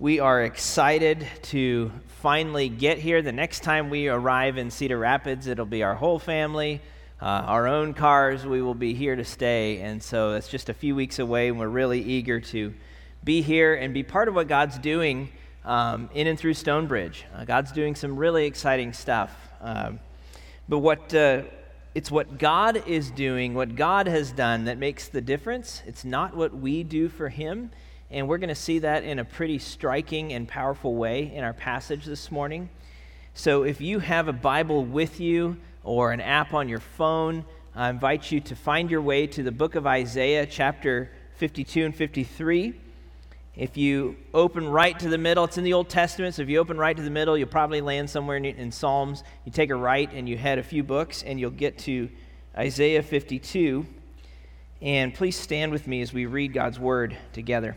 We are excited to finally get here. The next time we arrive in Cedar Rapids, it'll be our whole family, uh, our own cars. We will be here to stay. And so it's just a few weeks away, and we're really eager to be here and be part of what God's doing um, in and through Stonebridge. Uh, God's doing some really exciting stuff. Um, but what. Uh, it's what God is doing, what God has done, that makes the difference. It's not what we do for Him. And we're going to see that in a pretty striking and powerful way in our passage this morning. So if you have a Bible with you or an app on your phone, I invite you to find your way to the book of Isaiah, chapter 52 and 53. If you open right to the middle, it's in the Old Testament, so if you open right to the middle, you'll probably land somewhere in, in Psalms. You take a right and you head a few books, and you'll get to Isaiah 52. And please stand with me as we read God's word together.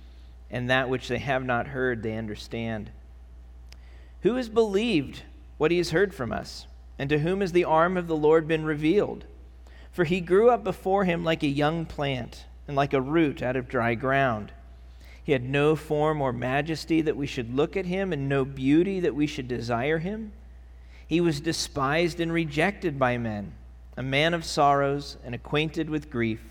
and that which they have not heard they understand. Who has believed what he has heard from us? And to whom has the arm of the Lord been revealed? For he grew up before him like a young plant, and like a root out of dry ground. He had no form or majesty that we should look at him, and no beauty that we should desire him. He was despised and rejected by men, a man of sorrows and acquainted with grief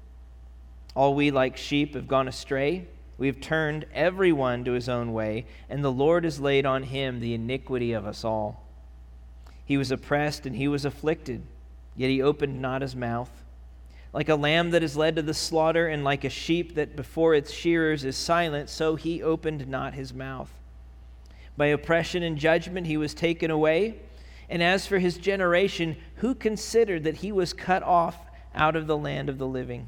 All we like sheep have gone astray. We have turned everyone to his own way, and the Lord has laid on him the iniquity of us all. He was oppressed and he was afflicted, yet he opened not his mouth. Like a lamb that is led to the slaughter, and like a sheep that before its shearers is silent, so he opened not his mouth. By oppression and judgment he was taken away. And as for his generation, who considered that he was cut off out of the land of the living?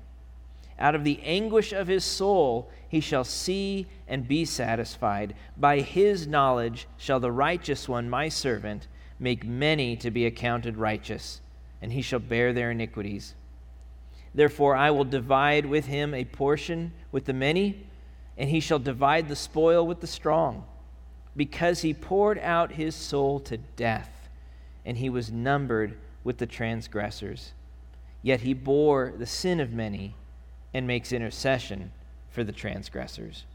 Out of the anguish of his soul he shall see and be satisfied. By his knowledge shall the righteous one, my servant, make many to be accounted righteous, and he shall bear their iniquities. Therefore I will divide with him a portion with the many, and he shall divide the spoil with the strong, because he poured out his soul to death, and he was numbered with the transgressors. Yet he bore the sin of many and makes intercession for the transgressors.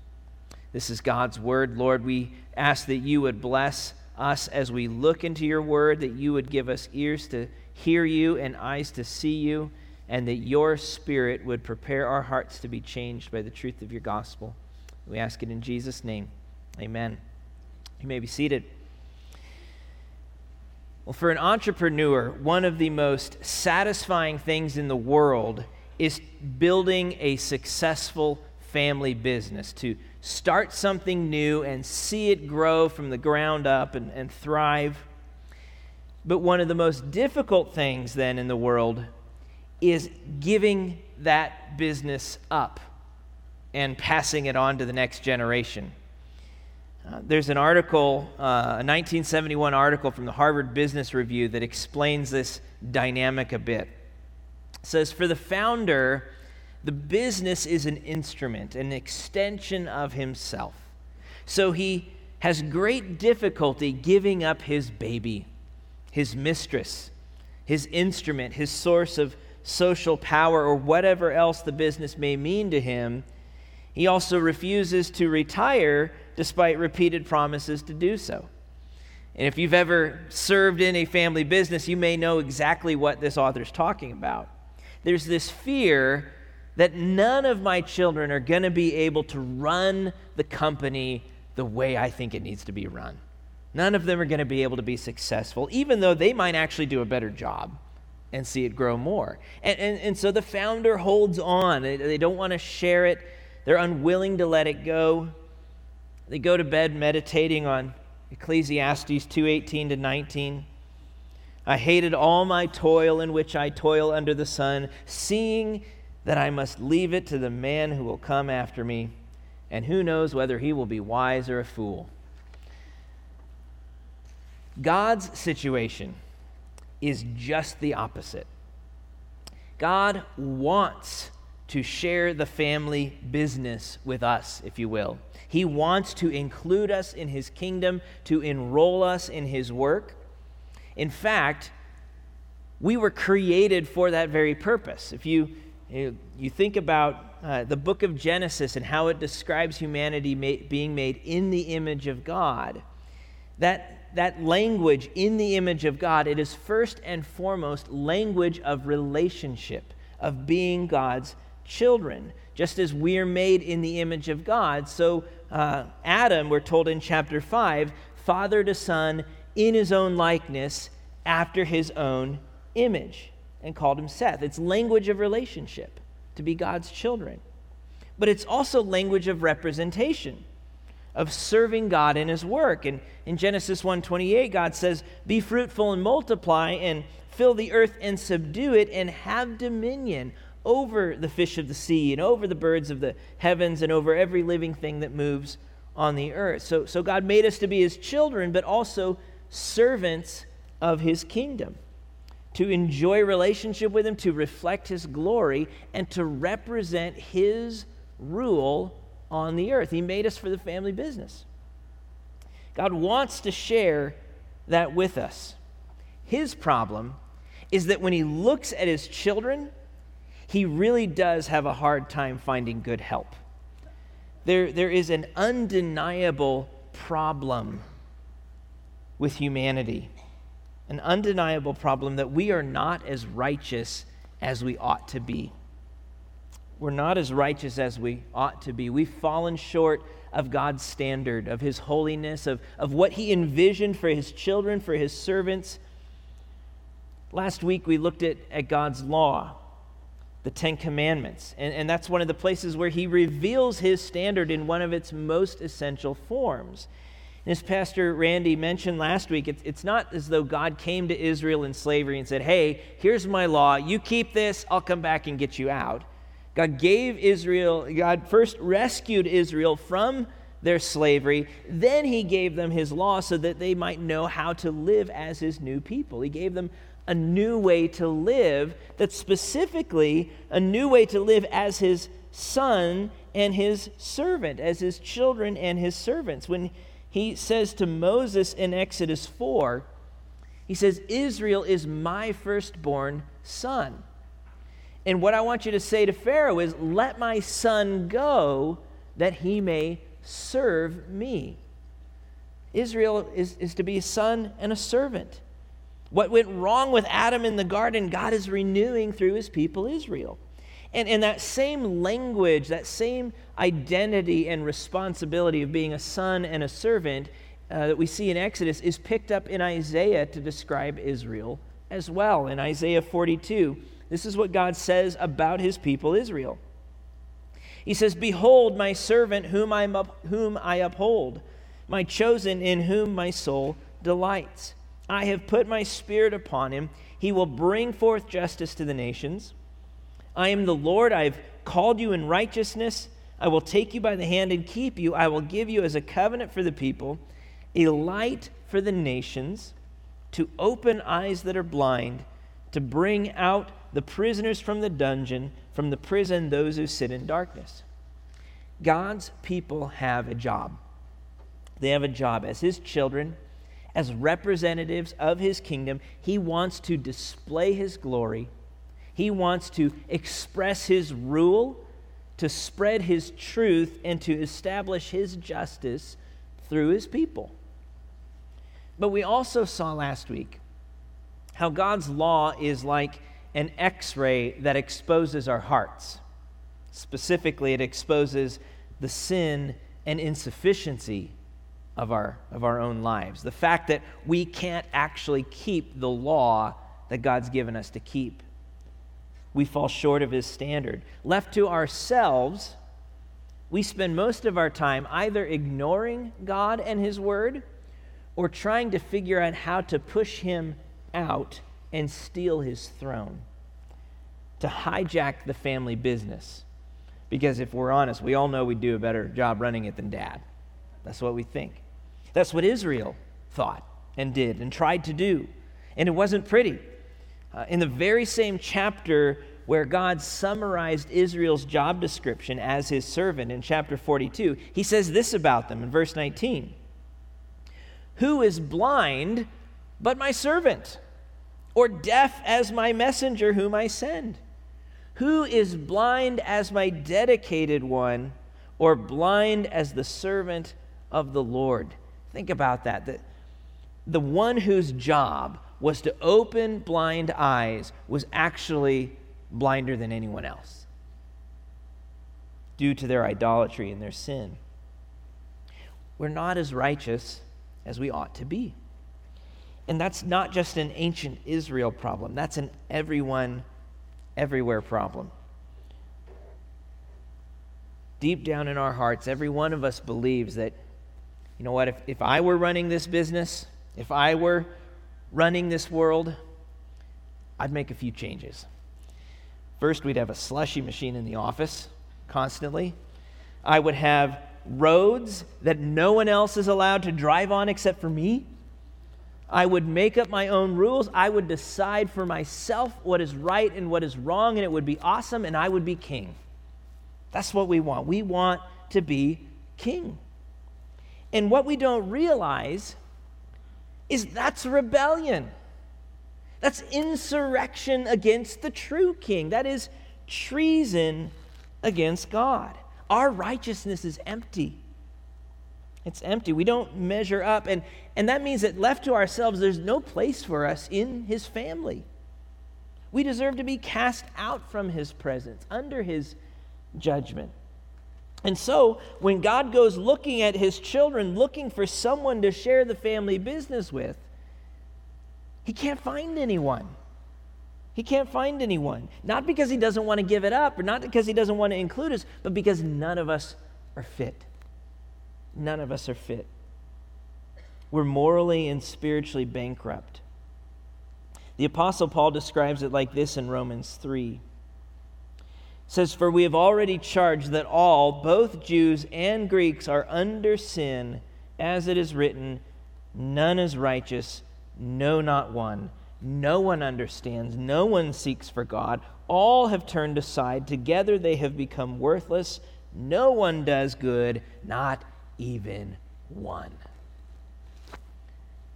This is God's word. Lord, we ask that you would bless us as we look into your word, that you would give us ears to hear you and eyes to see you, and that your spirit would prepare our hearts to be changed by the truth of your gospel. We ask it in Jesus' name. Amen. You may be seated. Well, for an entrepreneur, one of the most satisfying things in the world is building a successful family business, to start something new and see it grow from the ground up and, and thrive. But one of the most difficult things then in the world is giving that business up and passing it on to the next generation. Uh, there's an article, uh, a 1971 article from the Harvard Business Review that explains this dynamic a bit says, For the founder, the business is an instrument, an extension of himself. So he has great difficulty giving up his baby, his mistress, his instrument, his source of social power, or whatever else the business may mean to him. He also refuses to retire despite repeated promises to do so. And if you've ever served in a family business, you may know exactly what this author's talking about. There's this fear that none of my children are going to be able to run the company the way I think it needs to be run. None of them are going to be able to be successful, even though they might actually do a better job and see it grow more. And, and, and so the founder holds on. They, they don't want to share it, they're unwilling to let it go. They go to bed meditating on Ecclesiastes 2:18 to 19. I hated all my toil in which I toil under the sun, seeing that I must leave it to the man who will come after me, and who knows whether he will be wise or a fool. God's situation is just the opposite. God wants to share the family business with us, if you will. He wants to include us in His kingdom, to enroll us in His work. In fact, we were created for that very purpose. If you, you think about uh, the book of Genesis and how it describes humanity ma- being made in the image of God, that, that language, in the image of God, it is first and foremost language of relationship, of being God's children. Just as we're made in the image of God, so uh, Adam, we're told in chapter 5, fathered a son in his own likeness after his own image and called him Seth. It's language of relationship to be God's children. But it's also language of representation, of serving God in his work. And in Genesis 1:28, God says, "Be fruitful and multiply and fill the earth and subdue it and have dominion over the fish of the sea and over the birds of the heavens and over every living thing that moves on the earth. So, so God made us to be his children, but also servants of his kingdom, to enjoy relationship with him, to reflect his glory, and to represent his rule on the earth. He made us for the family business. God wants to share that with us. His problem is that when he looks at his children, he really does have a hard time finding good help. There, there is an undeniable problem with humanity, an undeniable problem that we are not as righteous as we ought to be. We're not as righteous as we ought to be. We've fallen short of God's standard, of His holiness, of, of what He envisioned for His children, for His servants. Last week we looked at, at God's law the Ten Commandments. And, and that's one of the places where he reveals his standard in one of its most essential forms. As Pastor Randy mentioned last week, it's, it's not as though God came to Israel in slavery and said, Hey, here's my law. You keep this, I'll come back and get you out. God gave Israel, God first rescued Israel from their slavery. Then he gave them his law so that they might know how to live as his new people. He gave them a new way to live, that's specifically a new way to live as his son and his servant, as his children and his servants. When he says to Moses in Exodus 4, he says, Israel is my firstborn son. And what I want you to say to Pharaoh is, Let my son go that he may serve me. Israel is, is to be a son and a servant. What went wrong with Adam in the garden, God is renewing through his people Israel. And, and that same language, that same identity and responsibility of being a son and a servant uh, that we see in Exodus is picked up in Isaiah to describe Israel as well. In Isaiah 42, this is what God says about his people Israel. He says, Behold, my servant whom I, whom I uphold, my chosen in whom my soul delights. I have put my spirit upon him. He will bring forth justice to the nations. I am the Lord. I have called you in righteousness. I will take you by the hand and keep you. I will give you as a covenant for the people, a light for the nations, to open eyes that are blind, to bring out the prisoners from the dungeon, from the prison those who sit in darkness. God's people have a job. They have a job as his children, as representatives of his kingdom. He wants to display his glory, he wants to express his rule, to spread his truth, and to establish his justice through his people. But we also saw last week how God's law is like an x ray that exposes our hearts. Specifically, it exposes the sin and insufficiency of our, of our own lives. The fact that we can't actually keep the law that God's given us to keep. We fall short of His standard. Left to ourselves, we spend most of our time either ignoring God and His Word or trying to figure out how to push Him out and steal His throne, to hijack the family business. Because if we're honest, we all know we do a better job running it than dad. That's what we think. That's what Israel thought and did and tried to do. And it wasn't pretty. Uh, in the very same chapter where God summarized Israel's job description as his servant in chapter 42, he says this about them in verse 19 Who is blind but my servant, or deaf as my messenger whom I send? Who is blind as my dedicated one, or blind as the servant of the Lord? Think about that. The, the one whose job was to open blind eyes was actually blinder than anyone else due to their idolatry and their sin. We're not as righteous as we ought to be. And that's not just an ancient Israel problem, that's an everyone, everywhere problem. Deep down in our hearts, every one of us believes that you know what? If, if I were running this business, if I were running this world, I'd make a few changes. First, we'd have a slushy machine in the office constantly. I would have roads that no one else is allowed to drive on except for me. I would make up my own rules. I would decide for myself what is right and what is wrong, and it would be awesome, and I would be king. That's what we want. We want to be king. And what we don't realize is that's rebellion. That's insurrection against the true king. That is treason against God. Our righteousness is empty. It's empty. We don't measure up. And, and that means that left to ourselves, there's no place for us in his family. We deserve to be cast out from his presence, under his judgment. And so, when God goes looking at his children, looking for someone to share the family business with, he can't find anyone. He can't find anyone. Not because he doesn't want to give it up or not because he doesn't want to include us, but because none of us are fit. None of us are fit. We're morally and spiritually bankrupt. The Apostle Paul describes it like this in Romans 3 says, For we have already charged that all, both Jews and Greeks, are under sin, as it is written, None is righteous, no, not one. No one understands, no one seeks for God. All have turned aside. Together they have become worthless. No one does good, not even one.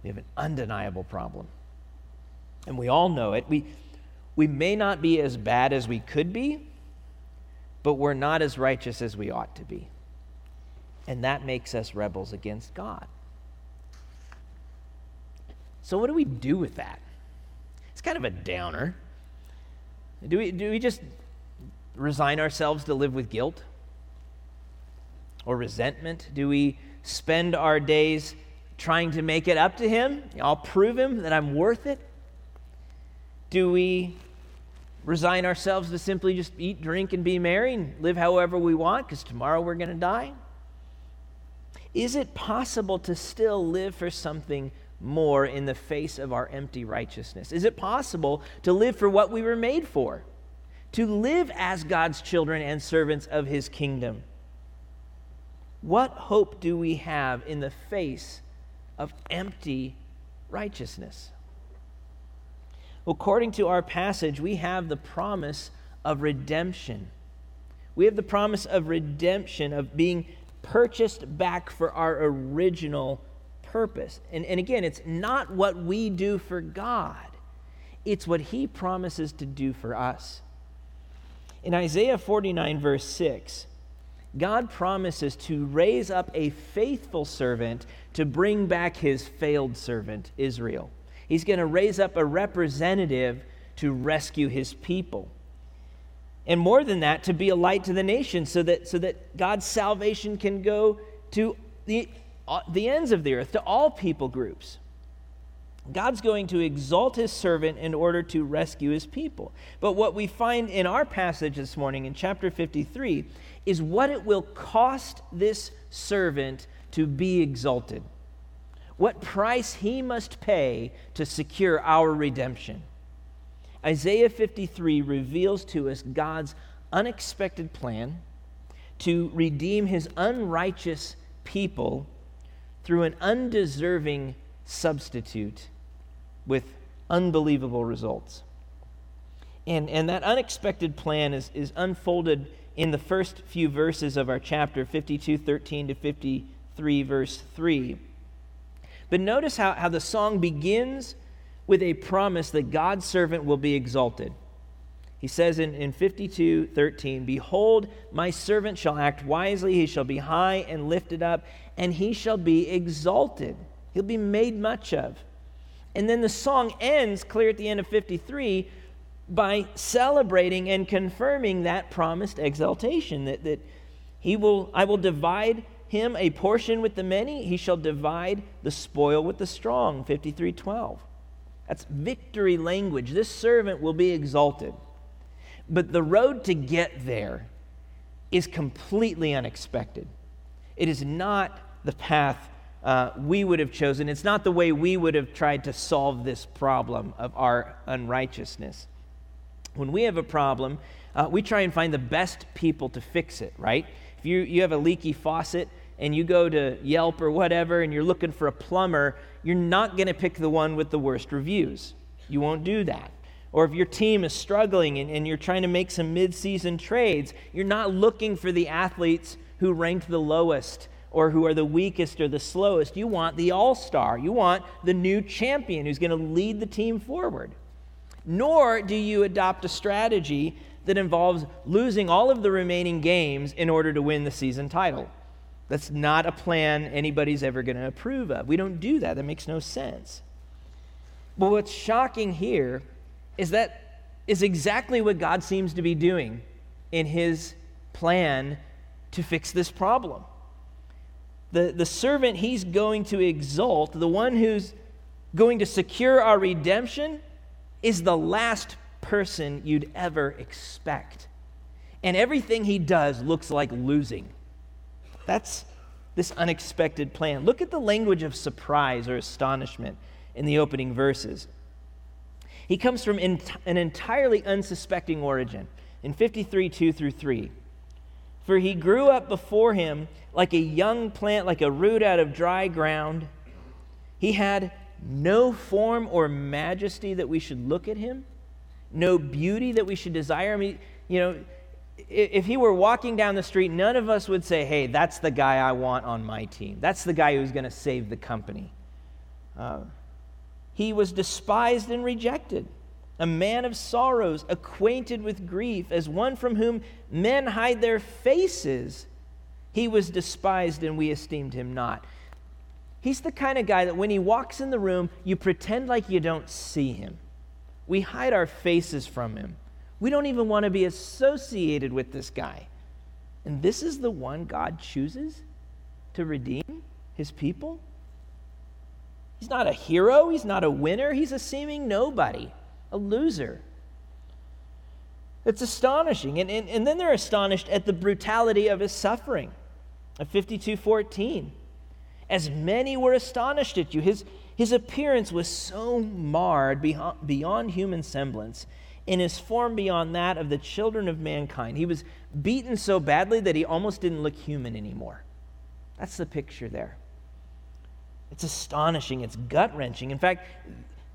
We have an undeniable problem. And we all know it. We, we may not be as bad as we could be, but we're not as righteous as we ought to be. And that makes us rebels against God. So, what do we do with that? It's kind of a downer. Do we, do we just resign ourselves to live with guilt or resentment? Do we spend our days trying to make it up to Him? I'll prove Him that I'm worth it. Do we resign ourselves to simply just eat, drink, and be merry and live however we want because tomorrow we're going to die? Is it possible to still live for something more in the face of our empty righteousness? Is it possible to live for what we were made for? To live as God's children and servants of His kingdom? What hope do we have in the face of empty righteousness? According to our passage, we have the promise of redemption. We have the promise of redemption, of being purchased back for our original purpose. And, and again, it's not what we do for God, it's what He promises to do for us. In Isaiah 49, verse 6, God promises to raise up a faithful servant to bring back his failed servant, Israel. He's going to raise up a representative to rescue his people. And more than that, to be a light to the nation so that, so that God's salvation can go to the, uh, the ends of the earth, to all people groups. God's going to exalt his servant in order to rescue his people. But what we find in our passage this morning in chapter 53 is what it will cost this servant to be exalted. What price he must pay to secure our redemption. Isaiah 53 reveals to us God's unexpected plan to redeem his unrighteous people through an undeserving substitute with unbelievable results. And, and that unexpected plan is, is unfolded in the first few verses of our chapter, 52, 13 to 53, verse 3. But notice how, how the song begins with a promise that God's servant will be exalted. He says in, in 52, 13, Behold, my servant shall act wisely, he shall be high and lifted up, and he shall be exalted. He'll be made much of. And then the song ends clear at the end of 53 by celebrating and confirming that promised exaltation that, that he will i will divide him a portion with the many he shall divide the spoil with the strong. 5312 that's victory language. This servant will be exalted. But the road to get there is completely unexpected. It is not the path uh, we would have chosen. It's not the way we would have tried to solve this problem of our unrighteousness. When we have a problem, uh, we try and find the best people to fix it, right? If you, you have a leaky faucet and you go to Yelp or whatever and you're looking for a plumber, you're not going to pick the one with the worst reviews. You won't do that. Or if your team is struggling and, and you're trying to make some mid-season trades, you're not looking for the athletes who ranked the lowest or who are the weakest or the slowest. You want the all star. You want the new champion who's going to lead the team forward nor do you adopt a strategy that involves losing all of the remaining games in order to win the season title. That's not a plan anybody's ever going to approve of. We don't do that. That makes no sense. But what's shocking here is that is exactly what God seems to be doing in his plan to fix this problem. The, the servant he's going to exalt, the one who's going to secure our redemption, is the last person you'd ever expect. And everything he does looks like losing. That's this unexpected plan. Look at the language of surprise or astonishment in the opening verses. He comes from an entirely unsuspecting origin in 53 2 through 3. For he grew up before him like a young plant, like a root out of dry ground. He had no form or majesty that we should look at him, no beauty that we should desire. Mean, you know, if he were walking down the street, none of us would say, hey, that's the guy I want on my team. That's the guy who's going to save the company. Uh, he was despised and rejected, a man of sorrows, acquainted with grief, as one from whom men hide their faces. He was despised and we esteemed him not. He's the kind of guy that when he walks in the room, you pretend like you don't see him. We hide our faces from him. We don't even want to be associated with this guy. And this is the one God chooses to redeem his people? He's not a hero, he's not a winner, he's a seeming nobody, a loser. It's astonishing. And, and, and then they're astonished at the brutality of his suffering. At 5214 as many were astonished at you. His, his appearance was so marred beyond, beyond human semblance, in his form beyond that of the children of mankind. He was beaten so badly that he almost didn't look human anymore. That's the picture there. It's astonishing, it's gut wrenching. In fact,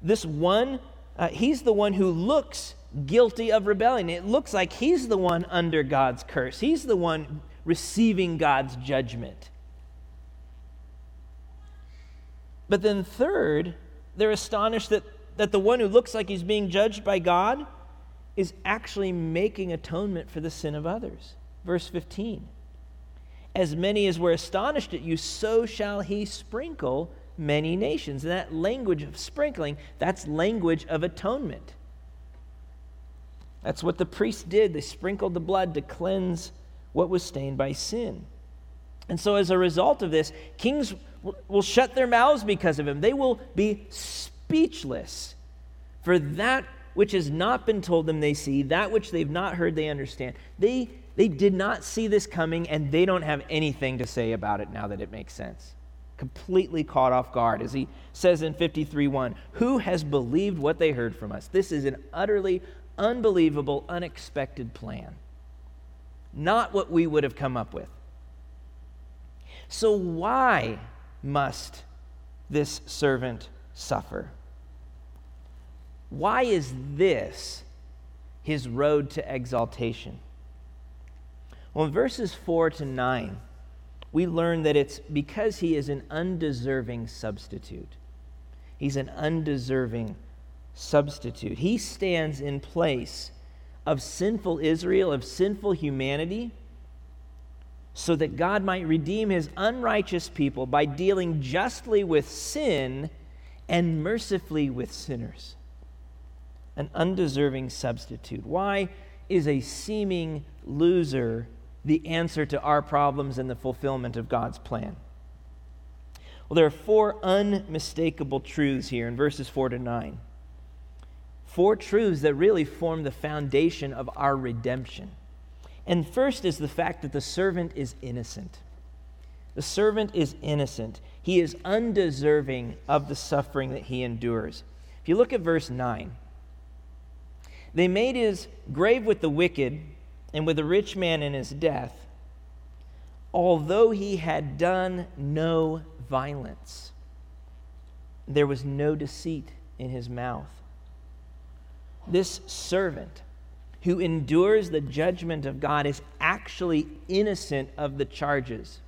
this one, uh, he's the one who looks guilty of rebellion. It looks like he's the one under God's curse. He's the one receiving God's judgment. But then, third, they're astonished that, that the one who looks like he's being judged by God is actually making atonement for the sin of others. Verse 15 As many as were astonished at you, so shall he sprinkle many nations. And that language of sprinkling, that's language of atonement. That's what the priests did. They sprinkled the blood to cleanse what was stained by sin. And so, as a result of this, kings will shut their mouths because of him. They will be speechless for that which has not been told them they see, that which they've not heard they understand. They, they did not see this coming, and they don't have anything to say about it now that it makes sense. Completely caught off guard, as he says in 53:1, Who has believed what they heard from us? This is an utterly unbelievable, unexpected plan. Not what we would have come up with. So, why must this servant suffer? Why is this his road to exaltation? Well, in verses 4 to 9, we learn that it's because he is an undeserving substitute. He's an undeserving substitute. He stands in place of sinful Israel, of sinful humanity, so that God might redeem his unrighteous people by dealing justly with sin and mercifully with sinners an undeserving substitute? Why is a seeming loser the answer to our problems and the fulfillment of God's plan? Well, there are four unmistakable truths here in verses 4 to 9. Four truths that really form the foundation of our redemption. And first is the fact that the servant is innocent. The servant is innocent. He is undeserving of the suffering that he endures. If you look at verse 9, they made his grave with the wicked and with the rich man in his death, although he had done no violence. There was no deceit in his mouth. This servant who endures the judgment of God is actually innocent of the charges.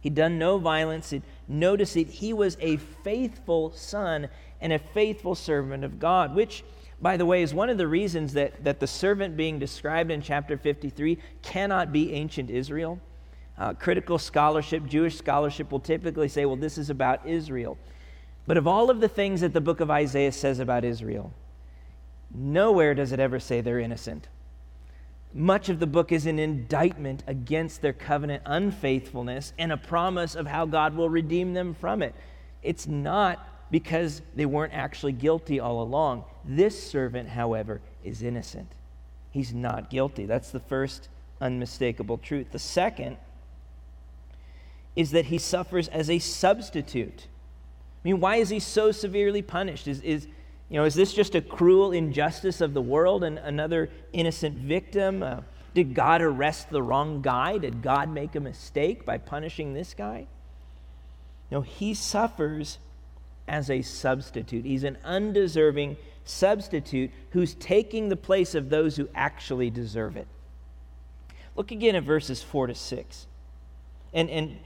He'd done no violence, no deceit. He was a faithful son and a faithful servant of God, which by the way, is one of the reasons that, that the servant being described in chapter 53 cannot be ancient Israel. Uh, critical scholarship, Jewish scholarship, will typically say, well, this is about Israel. But of all of the things that the book of Isaiah says about Israel, nowhere does it ever say they're innocent. Much of the book is an indictment against their covenant unfaithfulness and a promise of how God will redeem them from it. It's not because they weren't actually guilty all along. This servant, however, is innocent. He's not guilty. That's the first unmistakable truth. The second is that he suffers as a substitute. I mean, why is he so severely punished? Is, is, you know, is this just a cruel injustice of the world and another innocent victim? Uh, did God arrest the wrong guy? Did God make a mistake by punishing this guy? No, he suffers as a substitute. He's an undeserving substitute who's taking the place of those who actually deserve it. Look again at verses 4 to 6. And, and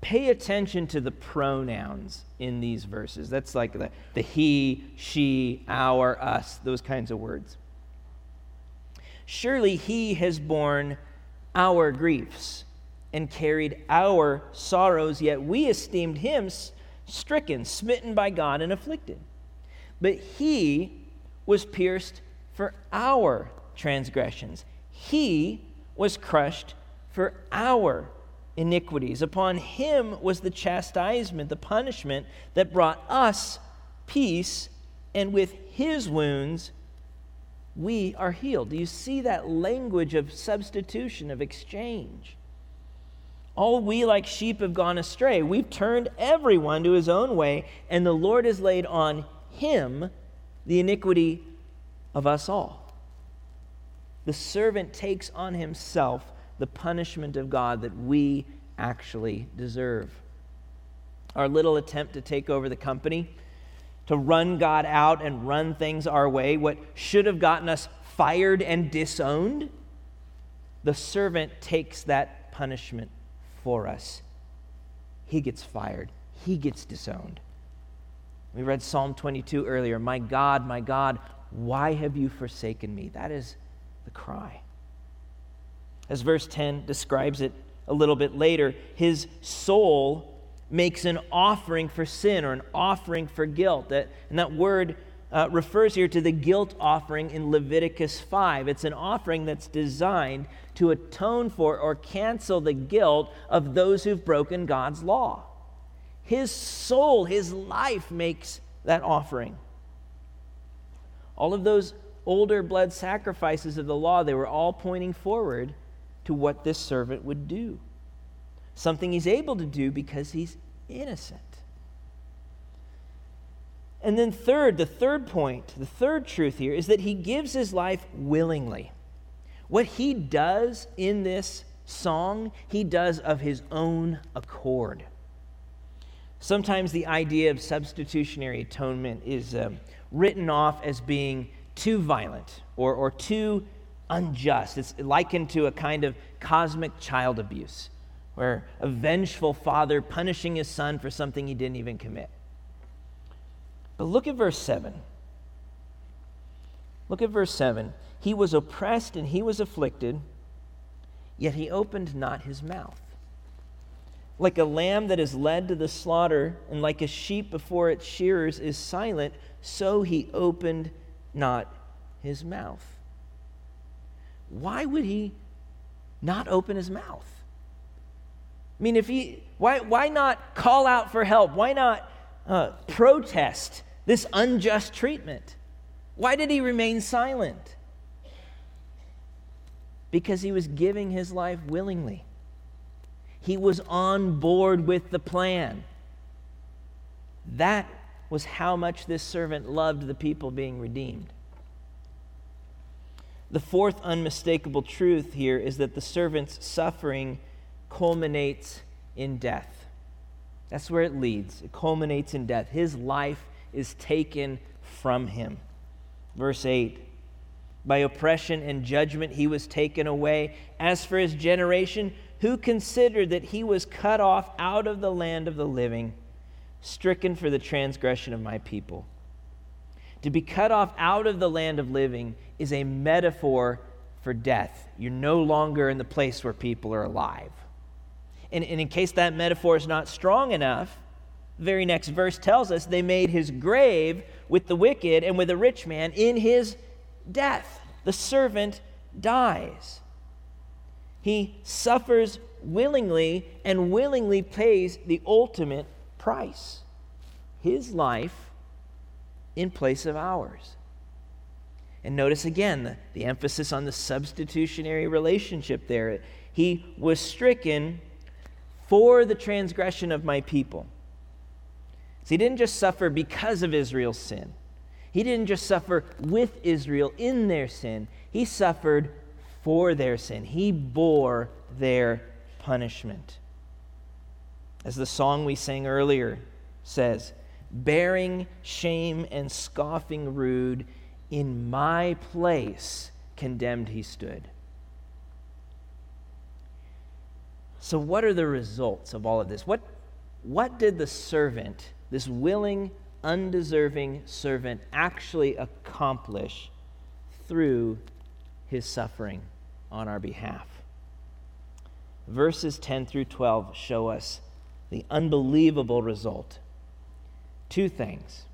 pay attention to the pronouns in these verses. That's like the, the he, she, our, us, those kinds of words. Surely he has borne our griefs and carried our sorrows, yet we esteemed him stricken, smitten by God, and afflicted. But he was pierced for our transgressions, he was crushed for our iniquities. Upon him was the chastisement, the punishment that brought us peace, and with his wounds we are healed. Do you see that language of substitution, of exchange? All we like sheep have gone astray. We've turned everyone to his own way, and the Lord has laid on him the iniquity of us all. The servant takes on himself the punishment of God that we actually deserve. Our little attempt to take over the company, to run God out and run things our way, what should have gotten us fired and disowned, the servant takes that punishment for us. He gets fired, he gets disowned. We read Psalm 22 earlier My God, my God, why have you forsaken me? That is the cry. As verse 10 describes it a little bit later, his soul makes an offering for sin or an offering for guilt. That, and that word uh, refers here to the guilt offering in Leviticus 5. It's an offering that's designed to atone for or cancel the guilt of those who've broken God's law. His soul, his life makes that offering. All of those older blood sacrifices of the law, they were all pointing forward to what this servant would do. Something he's able to do because he's innocent. And then, third, the third point, the third truth here is that he gives his life willingly. What he does in this song, he does of his own accord. Sometimes the idea of substitutionary atonement is um, written off as being too violent or, or too unjust. It's likened to a kind of cosmic child abuse, where a vengeful father punishing his son for something he didn't even commit. But look at verse 7. Look at verse 7. He was oppressed and he was afflicted, yet he opened not his mouth. Like a lamb that is led to the slaughter, and like a sheep before its shearers is silent, so he opened not his mouth. Why would he not open his mouth? I mean, if he, why, why not call out for help? Why not uh, protest this unjust treatment? Why did he remain silent? Because he was giving his life willingly. He was on board with the plan. That was how much this servant loved the people being redeemed. The fourth unmistakable truth here is that the servant's suffering culminates in death. That's where it leads. It culminates in death. His life is taken from him. Verse 8 By oppression and judgment he was taken away. As for his generation, who considered that he was cut off out of the land of the living, stricken for the transgression of my people. To be cut off out of the land of living is a metaphor for death. You're no longer in the place where people are alive. And, and in case that metaphor is not strong enough, the very next verse tells us they made his grave with the wicked and with a rich man in his death. The servant dies. He suffers willingly and willingly pays the ultimate price his life in place of ours. And notice again the, the, emphasis on the substitutionary relationship there. He was stricken for the transgression of my people. So he didn't just suffer because of Israel's sin, he didn't just suffer with Israel in their sin, he suffered for their sin. He bore their punishment. As the song we sang earlier says, bearing shame and scoffing rude, in my place condemned he stood. So, what are the results of all of this? What, what did the servant, this willing, undeserving servant, actually accomplish through his suffering? on our behalf. Verses 10 through 12 show us the unbelievable result. Two things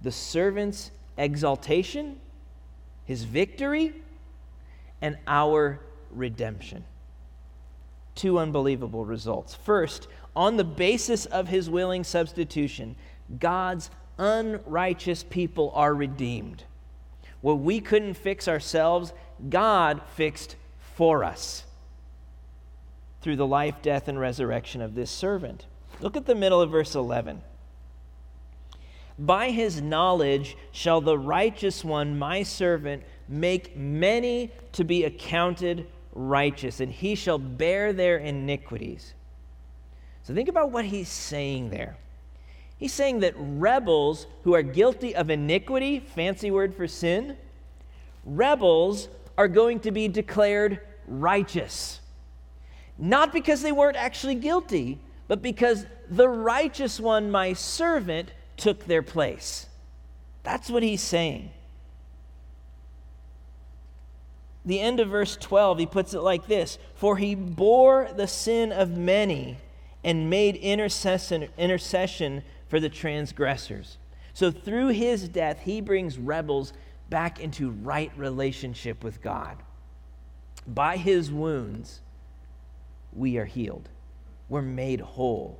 the servant's exaltation, his victory, and our redemption. Two unbelievable results. First, on the basis of his willing substitution, God's unrighteous people are redeemed. What we couldn't fix ourselves, God fixed for us through the life, death, and resurrection of this servant. Look at the middle of verse 11. By his knowledge shall the righteous one, my servant, make many to be accounted righteous, and he shall bear their iniquities. So think about what he's saying there. He's saying that rebels who are guilty of iniquity, fancy word for sin, rebels are going to be declared righteous. Not because they weren't actually guilty, but because the righteous one, my servant, took their place. That's what he's saying. The end of verse 12, he puts it like this For he bore the sin of many and made intercession, intercession for the transgressors. So through his death, he brings rebels back into right relationship with God. By his wounds, we are healed, we're made whole.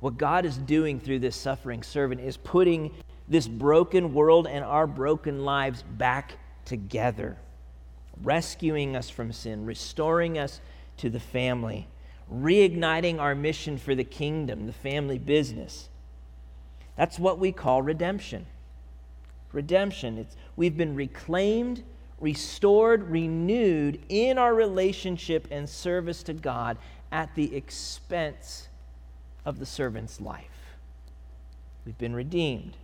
What God is doing through this suffering servant is putting this broken world and our broken lives back together, rescuing us from sin, restoring us to the family, reigniting our mission for the kingdom, the family business. That's what we call redemption. Redemption. It's, we've been reclaimed, restored, renewed in our relationship and service to God at the expense of the servant's life. We've been redeemed.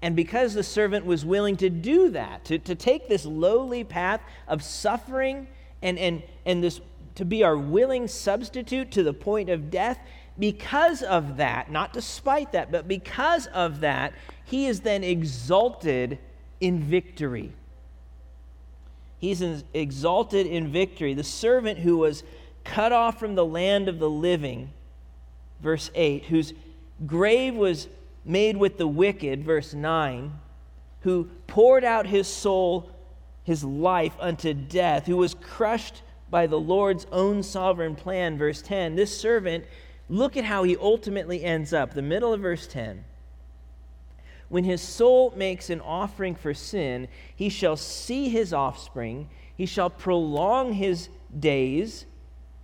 And because the servant was willing to do that, to, to take this lowly path of suffering and, and, and this to be our willing substitute to the point of death, because of that, not despite that, but because of that, he is then exalted in victory. He's exalted in victory. The servant who was cut off from the land of the living, verse 8, whose grave was made with the wicked, verse 9, who poured out his soul, his life unto death, who was crushed by the Lord's own sovereign plan, verse 10. This servant, look at how he ultimately ends up, the middle of verse 10. When his soul makes an offering for sin, he shall see his offspring, he shall prolong his days,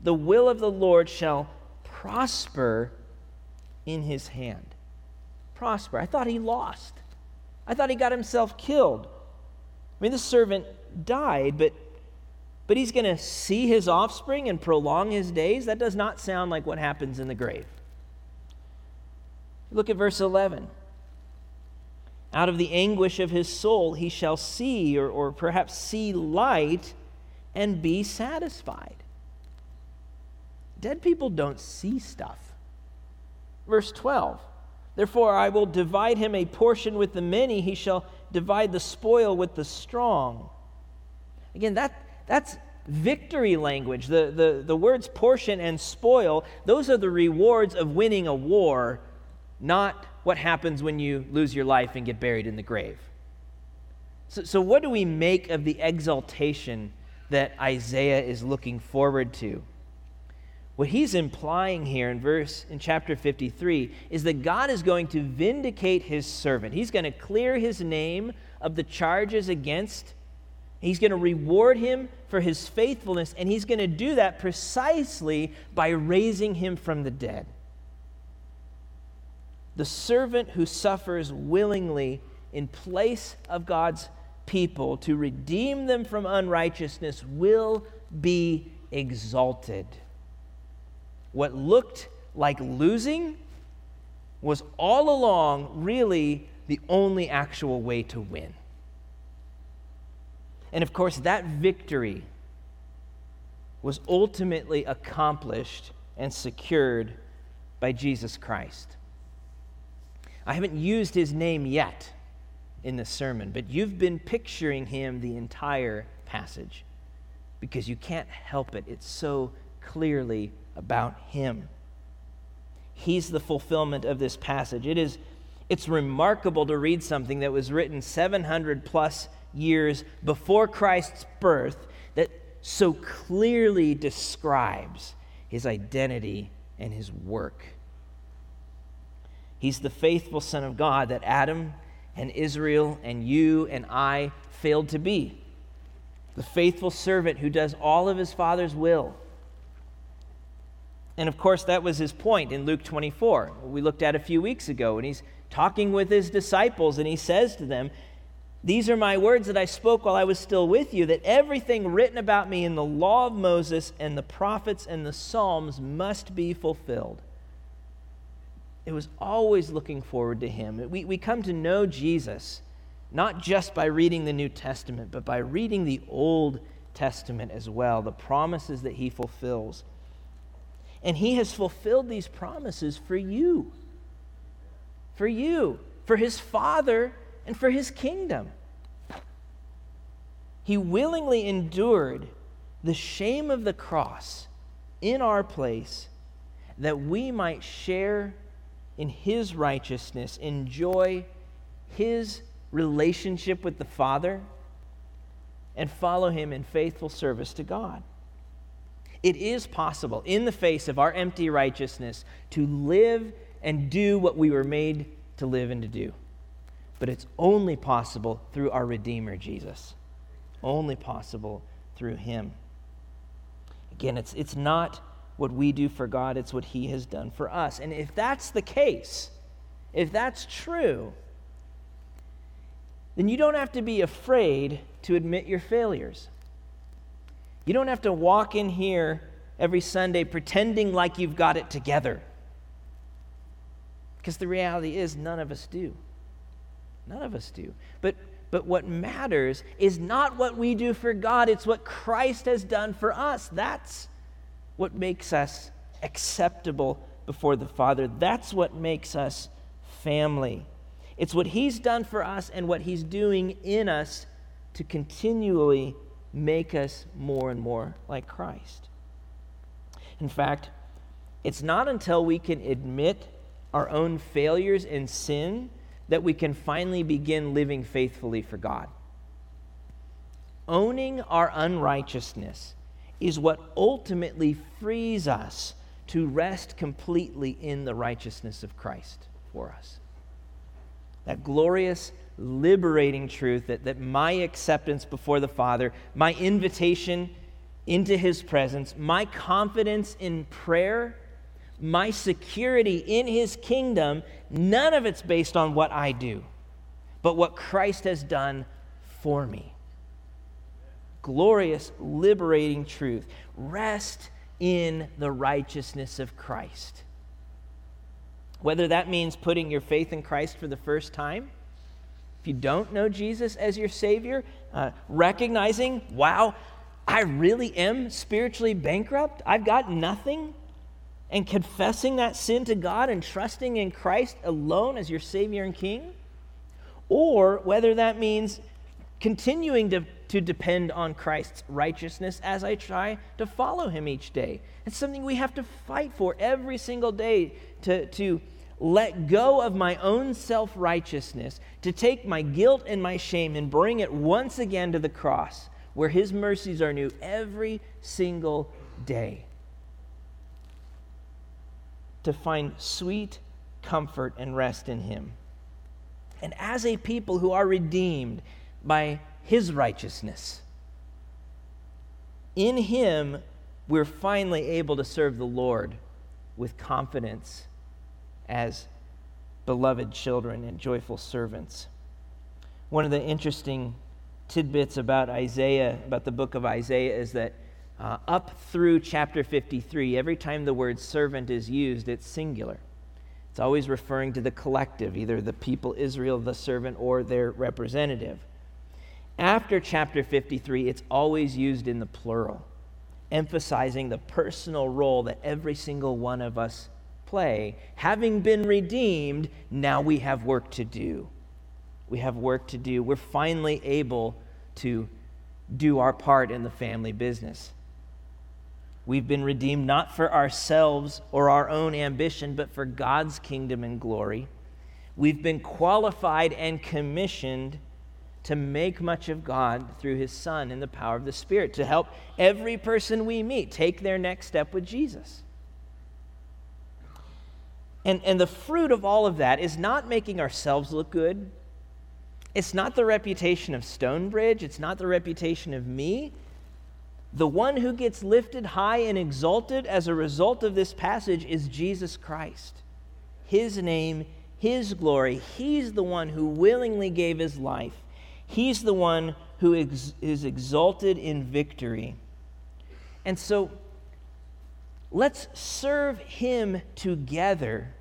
the will of the Lord shall prosper in his hand. Prosper. I thought he lost. I thought he got himself killed. I mean, the servant died, but but he's going to see his offspring and prolong his days. That does not sound like what happens in the grave. Look at verse 11. Out of the anguish of his soul, he shall see, or, or perhaps see light, and be satisfied. Dead people don't see stuff. Verse 12 Therefore, I will divide him a portion with the many, he shall divide the spoil with the strong. Again, that, that's victory language. The, the, the words portion and spoil, those are the rewards of winning a war, not what happens when you lose your life and get buried in the grave. So, so what do we make of the exaltation that Isaiah is looking forward to? What he's implying here in verse in chapter 53 is that God is going to vindicate his servant. He's going to clear his name of the charges against. He's going to reward him for his faithfulness, and he's going to do that precisely by raising him from the dead. The servant who suffers willingly in place of God's people to redeem them from unrighteousness will be exalted. What looked like losing was all along really the only actual way to win. And of course, that victory was ultimately accomplished and secured by Jesus Christ. I haven't used his name yet in the sermon, but you've been picturing him the entire passage because you can't help it. It's so clearly about him. He's the fulfillment of this passage. It is it's remarkable to read something that was written 700 plus years before Christ's birth that so clearly describes his identity and his work. He's the faithful Son of God that Adam and Israel and you and I failed to be. The faithful servant who does all of his Father's will. And of course, that was his point in Luke 24. We looked at a few weeks ago, and he's talking with his disciples, and he says to them, These are my words that I spoke while I was still with you, that everything written about me in the law of Moses and the prophets and the Psalms must be fulfilled it was always looking forward to him. We, we come to know Jesus not just by reading the New Testament, but by reading the Old Testament as well, the promises that he fulfills. And he has fulfilled these promises for you. For you, for his Father, and for his kingdom. He willingly endured the shame of the cross in our place that we might share in his righteousness, enjoy his relationship with the Father, and follow him in faithful service to God. It is possible, in the face of our empty righteousness, to live and do what we were made to live and to do. But it's only possible through our Redeemer, Jesus. Only possible through him. Again, it's, it's not what we do for God, it's what he has done for us. And if that's the case, if that's true, then you don't have to be afraid to admit your failures. You don't have to walk in here every Sunday pretending like you've got it together. Because the reality is, none of us do. None of us do. But, but what matters is not what we do for God, it's what Christ has done for us. That's what makes us acceptable before the Father. That's what makes us family. It's what He's done for us and what He's doing in us to continually make us more and more like Christ. In fact, it's not until we can admit our own failures and sin that we can finally begin living faithfully for God. Owning our unrighteousness is what ultimately frees us to rest completely in the righteousness of Christ for us. That glorious liberating truth that, that my acceptance before the Father, my invitation into His presence, my confidence in prayer, my security in His kingdom, none of it's based on what I do, but what Christ has done for me. Glorious, liberating truth. Rest in the righteousness of Christ. Whether that means putting your faith in Christ for the first time if you don't know Jesus as your Savior, uh, recognizing, wow, I really am spiritually bankrupt, I've got nothing, and confessing that sin to God and trusting in Christ alone as your Savior and King, or whether that means continuing to, to depend on Christ's righteousness as I try to follow Him each day. It's something we have to fight for every single day to, to let go of my own self righteousness, to take my guilt and my shame and bring it once again to the cross, where His mercies are new every single day. To find sweet comfort and rest in Him. And as a people who are redeemed by His righteousness, in Him, we're finally able to serve the Lord with confidence as beloved children and joyful servants. One of the interesting tidbits about Isaiah, about the book of Isaiah, is that uh, up through chapter 53, every time the word servant is used, it's singular. It's always referring to the collective, either the people Israel, the servant, or their representative. After chapter 53, it's always used in the plural, emphasizing the personal role that every single one of us play. Having been redeemed, now we have work to do. We have work to do. We're finally able to do our part in the family business. We've been redeemed not for ourselves or our own ambition, but for God's kingdom and glory. We've been qualified and commissioned to make much of God through His Son in the power of the Spirit, to help every person we meet take their next step with Jesus. And, and the fruit of all of that is not making ourselves look good. It's not the reputation of Stonebridge. It's not the reputation of me. The one who gets lifted high and exalted as a result of this passage is Jesus Christ. His name, His glory. He's the one who willingly gave His life. He's the one who ex- is exalted in victory. And so let's serve Him together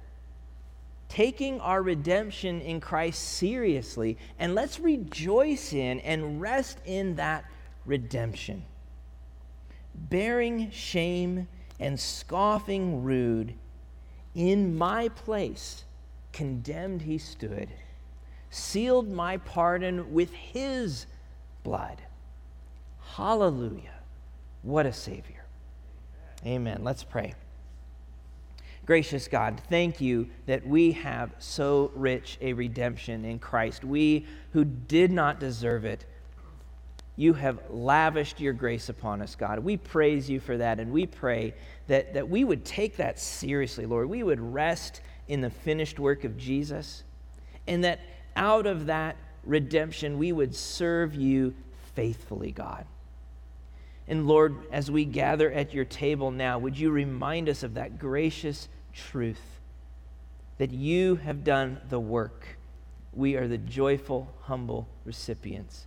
taking our redemption in Christ seriously, and let's rejoice in and rest in that redemption. Bearing shame and scoffing rude, in my place condemned he stood, sealed my pardon with his blood. Hallelujah. What a Savior. Amen. Let's pray. Gracious God, thank you that we have so rich a redemption in Christ. We who did not deserve it, you have lavished your grace upon us, God. We praise you for that, and we pray that, that we would take that seriously, Lord. We would rest in the finished work of Jesus, and that out of that redemption, we would serve you faithfully, God. And Lord, as we gather at your table now, would you remind us of that gracious truth that you have done the work. We are the joyful, humble recipients.